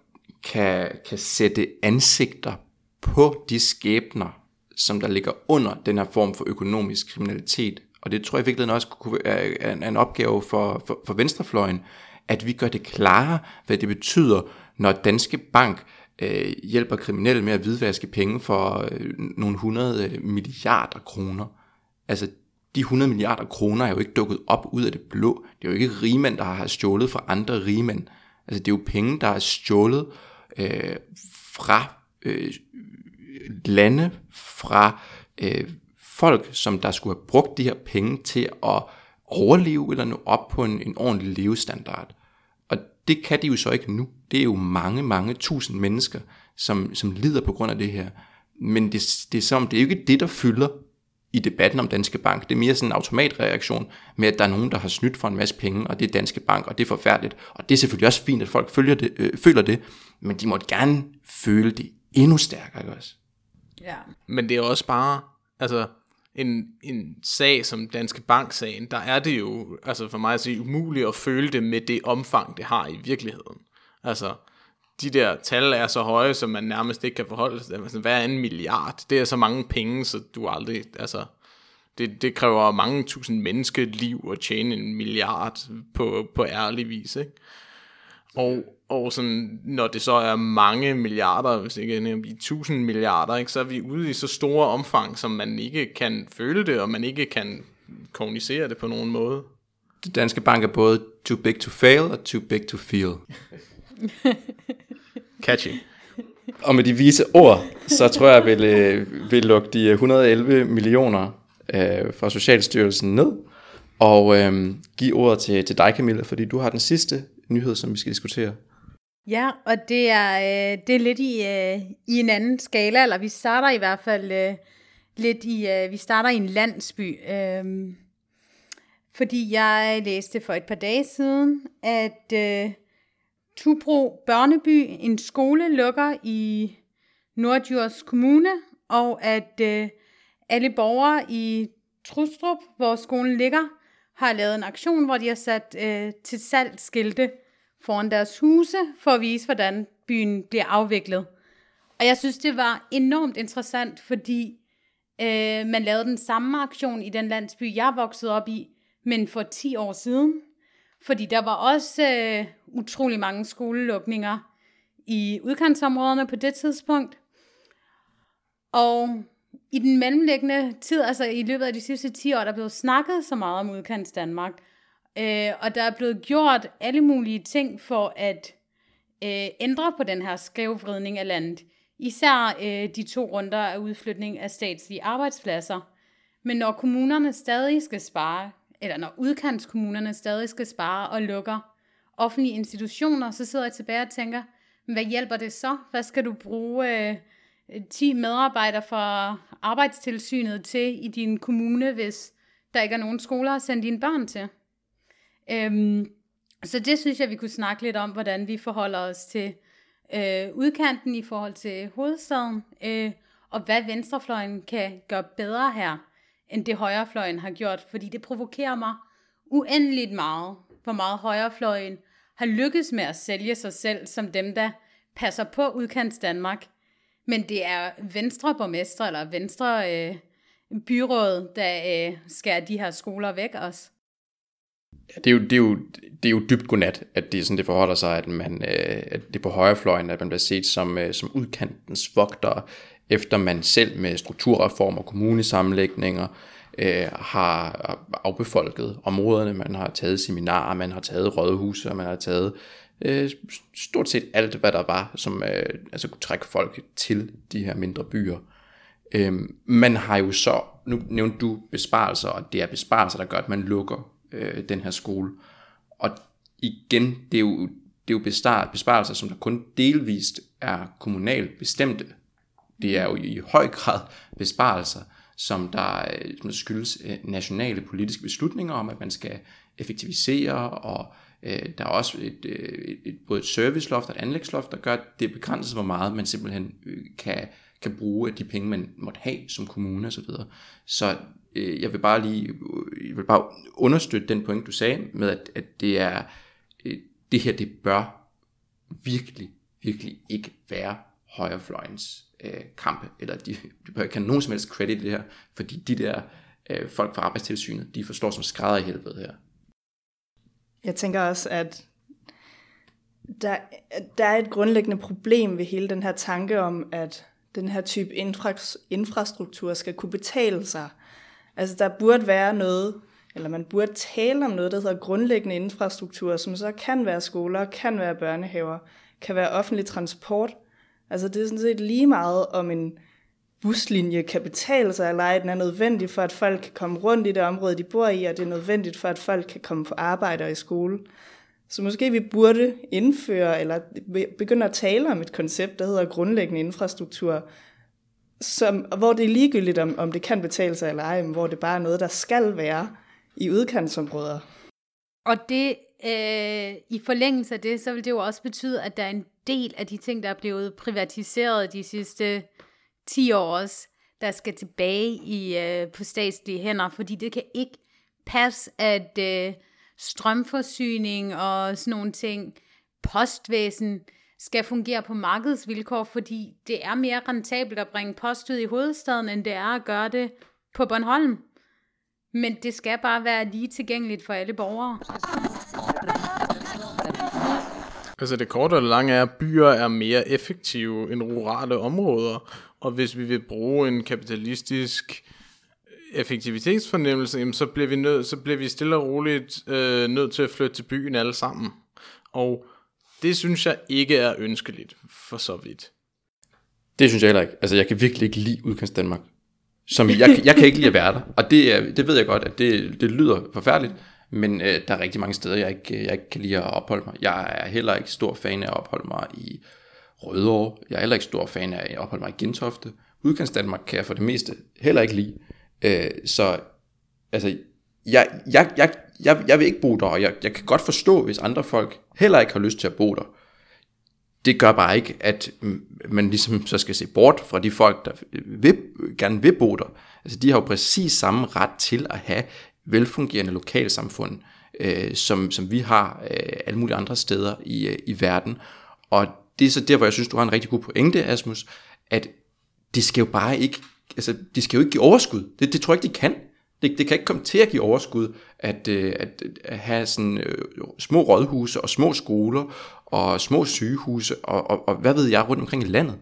kan, kan sætte ansigter på de skæbner, som der ligger under den her form for økonomisk kriminalitet. Og det tror jeg virkelig også kunne være en, en opgave for, for, for venstrefløjen, at vi gør det klare, hvad det betyder, når Danske Bank øh, hjælper kriminelle med at hvidvaske penge for øh, nogle 100 øh, milliarder kroner. Altså, de 100 milliarder kroner er jo ikke dukket op ud af det blå. Det er jo ikke rigmænd, der har stjålet fra andre rigmænd. Altså, det er jo penge, der er stjålet øh, fra øh, lande, fra øh, folk, som der skulle have brugt de her penge til at overleve eller nå op på en, en ordentlig levestandard. Og det kan de jo så ikke nu. Det er jo mange, mange tusind mennesker, som, som lider på grund af det her. Men det, det er som, det er jo ikke det, der fylder i debatten om Danske Bank. Det er mere sådan en automatreaktion med, at der er nogen, der har snydt for en masse penge, og det er Danske Bank, og det er forfærdeligt. Og det er selvfølgelig også fint, at folk følger det, øh, føler det, men de må gerne føle det endnu stærkere, ikke også?
Ja.
Men det er også bare, altså, en, en sag som Danske Bank-sagen, der er det jo, altså for mig at sige, umuligt at føle det med det omfang, det har i virkeligheden. Altså, de der tal er så høje, som man nærmest ikke kan forholde sig til. Altså, hvad er en milliard? Det er så mange penge, så du aldrig, altså, det, det kræver mange tusind menneskeliv at tjene en milliard på, på ærlig vis, ikke? Og, og sådan, når det så er mange milliarder, hvis ikke i tusind milliarder, ikke, så er vi ude i så store omfang, som man ikke kan føle det, og man ikke kan kommunicere det på nogen måde.
Det danske bank er både too big to fail og too big to feel.
Catchy.
Og med de vise ord, så tror jeg, vil, øh, vil lukke de 111 millioner øh, fra Socialstyrelsen ned, og øh, give ordet til, til dig, Camilla, fordi du har den sidste nyhed, som vi skal diskutere.
Ja, og det er, øh, det er lidt i, øh, i en anden skala, eller vi starter i hvert fald øh, lidt i, øh, vi starter i en landsby. Øh, fordi jeg læste for et par dage siden, at øh, Tubro Børneby, en skole, lukker i Nordjurs Kommune, og at øh, alle borgere i Trustrup, hvor skolen ligger, har lavet en aktion, hvor de har sat øh, til salg skilte foran deres huse, for at vise, hvordan byen bliver afviklet. Og jeg synes, det var enormt interessant, fordi øh, man lavede den samme aktion i den landsby, jeg voksede op i, men for 10 år siden. Fordi der var også øh, utrolig mange skolelukninger i udkantsområderne på det tidspunkt. Og i den mellemliggende tid, altså i løbet af de sidste 10 år, der er blevet snakket så meget om udkants Danmark. Øh, og der er blevet gjort alle mulige ting for at øh, ændre på den her skævvridning af landet. Især øh, de to runder af udflytning af statslige arbejdspladser. Men når kommunerne stadig skal spare, eller når udkantskommunerne stadig skal spare og lukker offentlige institutioner, så sidder jeg tilbage og tænker, hvad hjælper det så? Hvad skal du bruge øh, 10 medarbejdere fra arbejdstilsynet til i din kommune, hvis der ikke er nogen skoler at sende dine børn til? Øhm, så det synes jeg, vi kunne snakke lidt om, hvordan vi forholder os til øh, udkanten i forhold til hovedstaden, øh, og hvad venstrefløjen kan gøre bedre her, end det højrefløjen har gjort, fordi det provokerer mig uendeligt meget, hvor meget højrefløjen har lykkes med at sælge sig selv som dem, der passer på udkants Danmark. Men det er venstre borgmester eller venstre øh, byråd, der øh, skærer de her skoler væk også.
Ja, det, er jo, det, er jo, det er jo dybt godnat, at det, sådan, det forholder sig, at, man, øh, at det er på højrefløjen, at man bliver set som, øh, som udkantens vogter, efter man selv med strukturreformer, kommunesammenlægninger, øh, har afbefolket områderne, man har taget seminarer, man har taget rådhuse, og man har taget øh, stort set alt, hvad der var, som øh, altså kunne trække folk til de her mindre byer. Øh, man har jo så, nu nævnte du besparelser, og det er besparelser, der gør, at man lukker øh, den her skole. Og igen, det er jo, det er jo besparelser, som der kun delvist er kommunalt bestemte. Det er jo i høj grad besparelser, som der øh, som skyldes øh, nationale politiske beslutninger om, at man skal effektivisere, og øh, Øh, der er også et, øh, et, et, både et serviceloft og et anlægsloft, der gør, at det begrænses, hvor meget man simpelthen øh, kan, kan bruge af de penge, man måtte have som kommune osv. Så, så øh, jeg vil bare lige jeg vil bare understøtte den point, du sagde, med at, at det er øh, det her, det bør virkelig, virkelig ikke være højrefløjens øh, kampe, eller de, de bør ikke have nogen som helst credit i det her, fordi de der øh, folk fra arbejdstilsynet, de forstår som skrædder i helvede her.
Jeg tænker også, at der, der er et grundlæggende problem ved hele den her tanke om, at den her type infra, infrastruktur skal kunne betale sig. Altså der burde være noget, eller man burde tale om noget, der hedder grundlæggende infrastruktur, som så kan være skoler, kan være børnehaver, kan være offentlig transport. Altså det er sådan set lige meget om en buslinje kan betale sig eller ej. Den er nødvendig for, at folk kan komme rundt i det område, de bor i, og det er nødvendigt for, at folk kan komme på arbejde og i skole. Så måske vi burde indføre, eller begynde at tale om et koncept, der hedder grundlæggende infrastruktur, som, hvor det er ligegyldigt, om, om det kan betale sig eller ej, men hvor det bare er noget, der skal være i udkantsområder.
Og det, øh, i forlængelse af det, så vil det jo også betyde, at der er en del af de ting, der er blevet privatiseret de sidste 10 år også, der skal tilbage i, øh, på statslige hænder, fordi det kan ikke passe, at øh, strømforsyning og sådan nogle ting, postvæsen, skal fungere på markedsvilkår, fordi det er mere rentabelt at bringe post ud i hovedstaden, end det er at gøre det på Bornholm. Men det skal bare være lige tilgængeligt for alle borgere.
Altså det korte og lange er, at byer er mere effektive end rurale områder, og hvis vi vil bruge en kapitalistisk effektivitetsfornemmelse, jamen så bliver vi, nød, så bliver vi stille og roligt øh, nødt til at flytte til byen alle sammen. Og det synes jeg ikke er ønskeligt, for så vidt.
Det synes jeg heller ikke. Altså, jeg kan virkelig ikke lide udkants Danmark. Som, jeg, jeg kan ikke lide at være der. Og det, er, det ved jeg godt, at det, det lyder forfærdeligt. Men øh, der er rigtig mange steder, jeg ikke, jeg ikke kan lide at opholde mig. Jeg er heller ikke stor fan af at opholde mig i Rødovre. Jeg er heller ikke stor fan af at opholde mig i Gentofte. Udkants Danmark kan jeg for det meste heller ikke lide. Øh, så altså, jeg, jeg, jeg, jeg, jeg vil ikke bo der, og jeg, jeg kan godt forstå, hvis andre folk heller ikke har lyst til at bo der. Det gør bare ikke, at man ligesom så skal se bort fra de folk, der vil, gerne vil bo der. Altså, de har jo præcis samme ret til at have velfungerende lokalsamfund, øh, som, som vi har øh, alle mulige andre steder i, øh, i verden. Og det er så der, hvor jeg synes, du har en rigtig god pointe, Asmus, at det skal jo bare ikke, altså, det skal jo ikke give overskud. Det, det tror jeg ikke, de kan. Det, det kan ikke komme til at give overskud at, øh, at, at have sådan øh, små rådhuse og små skoler og små sygehuse og, og, og hvad ved jeg rundt omkring i landet.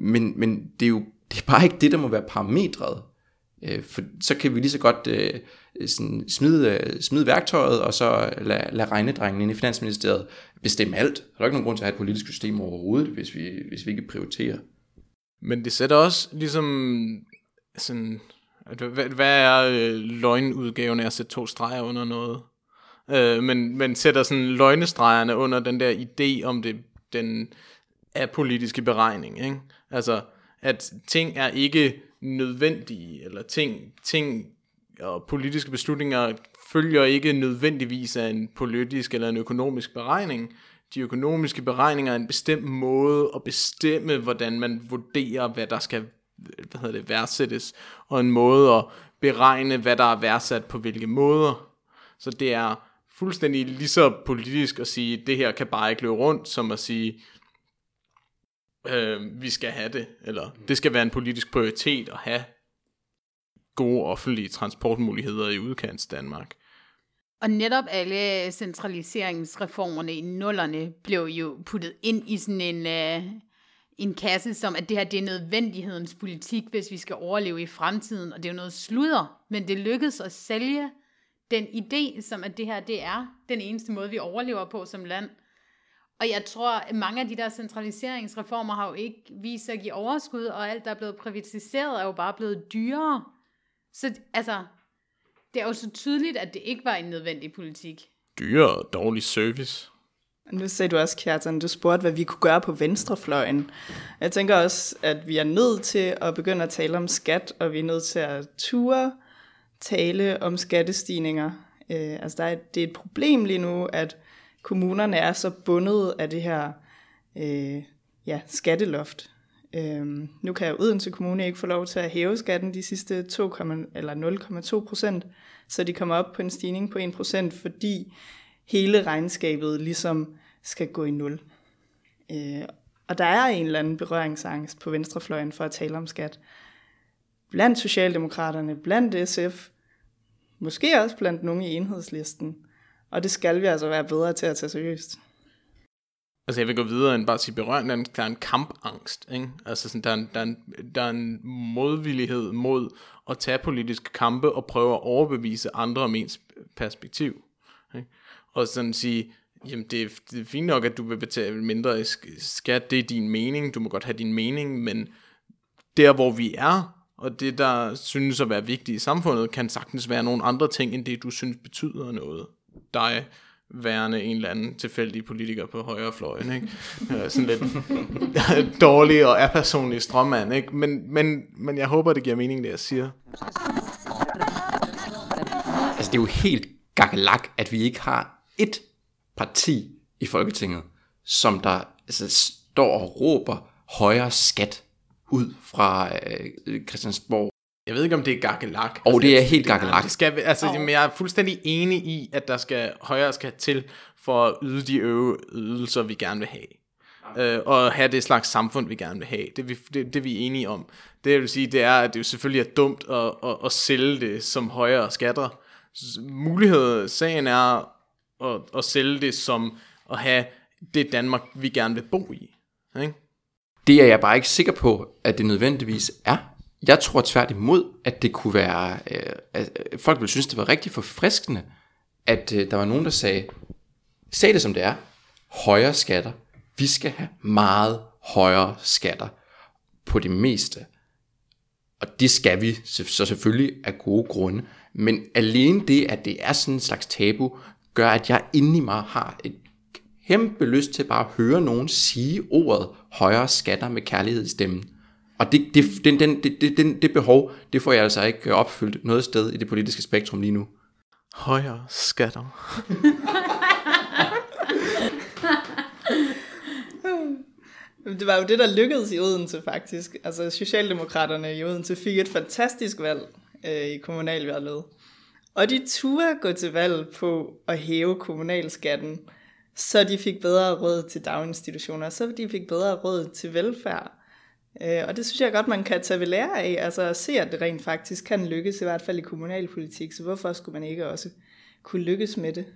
Men, men det er jo det er bare ikke det, der må være parametret. Øh, for så kan vi lige så godt øh, sådan smide, øh, smide værktøjet, og så lade, lade regnedrengene inde i Finansministeriet bestemme alt. Der er ikke nogen grund til at have et politisk system overhovedet, hvis vi, hvis vi ikke prioriterer.
Men det sætter også ligesom sådan, at, hvad, hvad er øh, løgnudgaven af at sætte to streger under noget? Øh, men, men sætter sådan løgnestregerne under den der idé om det, den apolitiske beregning, ikke? Altså, at ting er ikke nødvendige, eller ting, ting og politiske beslutninger følger ikke nødvendigvis af en politisk eller en økonomisk beregning. De økonomiske beregninger er en bestemt måde at bestemme, hvordan man vurderer, hvad der skal hvad hedder det, værdsættes, og en måde at beregne, hvad der er værdsat på hvilke måder. Så det er fuldstændig lige så politisk at sige, det her kan bare ikke løbe rundt, som at sige, øh, vi skal have det, eller det skal være en politisk prioritet at have gode offentlige transportmuligheder i udkants Danmark.
Og netop alle centraliseringsreformerne i nullerne blev jo puttet ind i sådan en, øh, en kasse, som at det her det er nødvendighedens politik, hvis vi skal overleve i fremtiden, og det er jo noget sludder, men det lykkedes at sælge den idé, som at det her det er den eneste måde, vi overlever på som land. Og jeg tror, at mange af de der centraliseringsreformer har jo ikke vist sig at give overskud, og alt, der er blevet privatiseret, er jo bare blevet dyrere. Så altså, det er jo så tydeligt, at det ikke var en nødvendig politik.
Dyre og dårlig service.
Nu sagde du også, Kjartan, du spurgte, hvad vi kunne gøre på venstrefløjen. Jeg tænker også, at vi er nødt til at begynde at tale om skat, og vi er nødt til at ture tale om skattestigninger. Øh, altså der er, det er et problem lige nu, at kommunerne er så bundet af det her øh, ja, skatteloft. Øhm, nu kan Odense Kommune ikke få lov til at hæve skatten de sidste 2, eller 0,2 procent, så de kommer op på en stigning på 1 procent, fordi hele regnskabet ligesom skal gå i nul. Øh, og der er en eller anden berøringsangst på venstrefløjen for at tale om skat. Blandt Socialdemokraterne, blandt SF, måske også blandt nogle i enhedslisten. Og det skal vi altså være bedre til at tage seriøst.
Altså jeg vil gå videre end bare at sige berøring, der er en, der er en kampangst, ikke? Altså sådan, der, er en, der, er en, der er en modvillighed mod at tage politiske kampe og prøve at overbevise andre om ens perspektiv. Ikke? Og sådan sige, jamen det er, det er fint nok, at du vil betale mindre skat, det er din mening, du må godt have din mening, men der hvor vi er, og det der synes at være vigtigt i samfundet, kan sagtens være nogle andre ting, end det du synes betyder noget. Dig værende en eller anden tilfældig politiker på højrefløjen, ikke? Øh, sådan lidt dårlig og apersonlig strømmand, ikke? Men, men, men jeg håber, det giver mening, det jeg siger.
Altså, det er jo helt gakkelak, at vi ikke har et parti i Folketinget, som der altså, står og råber højere skat ud fra øh, Christiansborg.
Jeg ved ikke, om det er gakkelak.
Og altså, det er helt gakkelak.
Det skal, altså, oh. jeg er fuldstændig enig i, at der skal højere skal til for at yde de øve ydelser, vi gerne vil have. Øh, og have det slags samfund, vi gerne vil have. Det, vi, det, det vi er enige om. Det jeg vil sige, det er, at det jo selvfølgelig er dumt at, at, at sælge det som højere skatter. Mulighed, sagen er at, at sælge det som at have det Danmark, vi gerne vil bo i. Ikke?
Det er jeg bare ikke sikker på, at det nødvendigvis er. Jeg tror tværtimod, at det kunne være, øh, at øh, folk ville synes, det var rigtig forfriskende, at øh, der var nogen, der sagde, sag det som det er, højere skatter. Vi skal have meget højere skatter på det meste. Og det skal vi så selvfølgelig af gode grunde. Men alene det, at det er sådan en slags tabu, gør, at jeg inde i mig har et kæmpe lyst til bare at høre nogen sige ordet højere skatter med kærlighed i stemmen. Og det, det, den, den, det, den, det behov, det får jeg altså ikke opfyldt noget sted i det politiske spektrum lige nu.
Højere skatter.
Det var jo det, der lykkedes i Odense faktisk. Altså Socialdemokraterne i Odense fik et fantastisk valg øh, i kommunalvalget. Og de turde gå til valg på at hæve kommunalskatten, så de fik bedre råd til daginstitutioner, så de fik bedre råd til velfærd. Øh, og det synes jeg godt, man kan tage ved lære af, altså at se, at det rent faktisk kan lykkes, i hvert fald i kommunalpolitik, så hvorfor skulle man ikke også kunne lykkes med det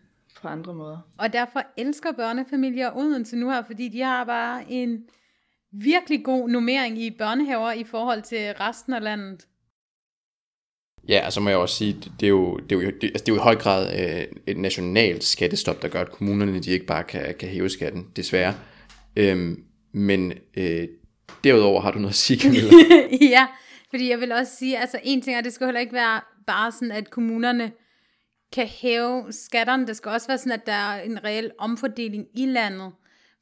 på andre måder?
Og derfor elsker børnefamilier Odense nu her, fordi de har bare en virkelig god nummering i børnehaver i forhold til resten af landet.
Ja, altså må jeg også sige, det er jo, det er jo, det, altså det er jo i høj grad øh, et nationalt skattestop, der gør, at kommunerne de ikke bare kan, kan hæve skatten, desværre. Øhm, men øh, derudover har du noget at sige, Camilla.
ja, fordi jeg vil også sige, altså en ting er, det skal heller ikke være bare sådan, at kommunerne kan hæve skatterne. Det skal også være sådan, at der er en reel omfordeling i landet.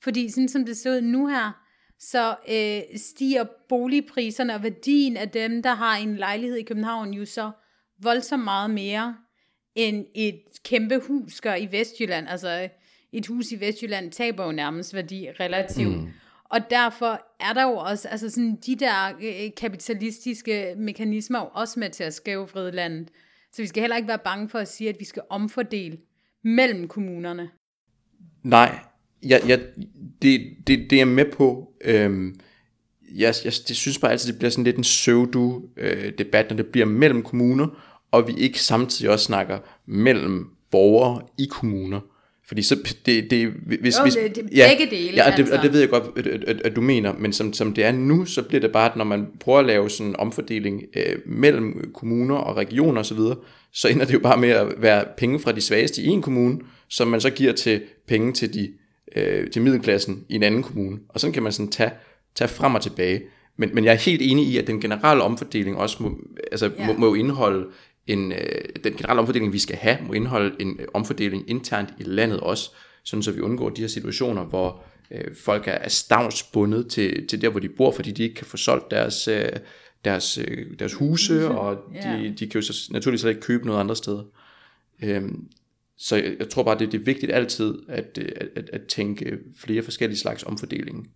Fordi sådan som det ser ud nu her, så øh, stiger boligpriserne og værdien af dem, der har en lejlighed i København, jo så voldsomt meget mere, end et kæmpe hus gør i Vestjylland. Altså et hus i Vestjylland taber jo nærmest værdi relativt. Mm. Og derfor er der jo også, altså sådan de der øh, kapitalistiske mekanismer jo også med til at skævvride landet. Så vi skal heller ikke være bange for at sige, at vi skal omfordele mellem kommunerne.
Nej, jeg, jeg, det, det, det er jeg med på. Øhm, jeg, jeg det synes bare altid, det bliver sådan lidt en pseudo-debat, øh, når det bliver mellem kommuner, og vi ikke samtidig også snakker mellem borgere i kommuner. Fordi så, det, det, hvis,
jo,
hvis,
det, det
ja,
begge dele.
Ja, og det,
altså.
og det ved jeg godt, at, at, at du mener, men som, som det er nu, så bliver det bare, at når man prøver at lave sådan en omfordeling øh, mellem kommuner og regioner osv., så, så ender det jo bare med at være penge fra de svageste i en kommune, som man så giver til penge til, de, øh, til middelklassen i en anden kommune. Og sådan kan man sådan tage, tage frem og tilbage. Men, men jeg er helt enig i, at den generelle omfordeling også må, altså,
Ja.
må, må indeholde en, øh, den generelle omfordeling, vi skal have, må indeholde en øh, omfordeling internt i landet også, sådan så vi undgår de her situationer, hvor øh, folk er, er stavnsbundet til, til der, hvor de bor, fordi de ikke kan få solgt deres, øh, deres, øh, deres huse, og de,
Ja.
de kan jo så naturligvis slet ikke købe noget andre steder. Øhm, så jeg, jeg tror bare, det, det er vigtigt altid at, øh, at, at, at tænke flere forskellige slags omfordeling.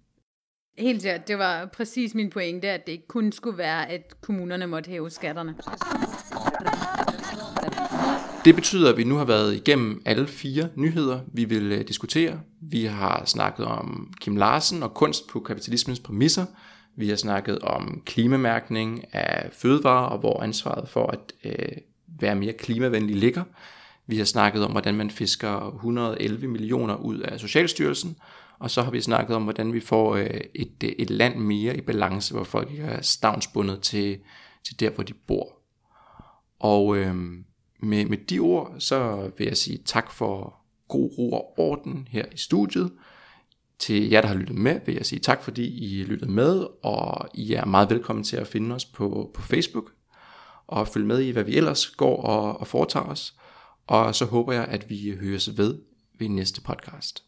Helt sikkert, det var præcis min pointe, at det ikke kun skulle være, at kommunerne måtte hæve skatterne.
Det betyder, at vi nu har været igennem alle fire nyheder, vi vil øh, diskutere. Vi har snakket om Kim Larsen og kunst på kapitalismens præmisser. Vi har snakket om klimamærkning af fødevarer og hvor ansvaret for at øh, være mere klimavenlig ligger. Vi har snakket om, hvordan man fisker 111 millioner ud af Socialstyrelsen. Og så har vi snakket om, hvordan vi får øh, et, øh, et land mere i balance, hvor folk ikke er stavnsbundet til, til der, hvor de bor. Og øh, med, med de ord, så vil jeg sige tak for god ro og orden her i studiet. Til jer, der har lyttet med, vil jeg sige tak, fordi I lyttede med, og I er meget velkommen til at finde os på, på Facebook, og følge med i, hvad vi ellers går og, og foretager os. Og så håber jeg, at vi høres ved ved næste podcast.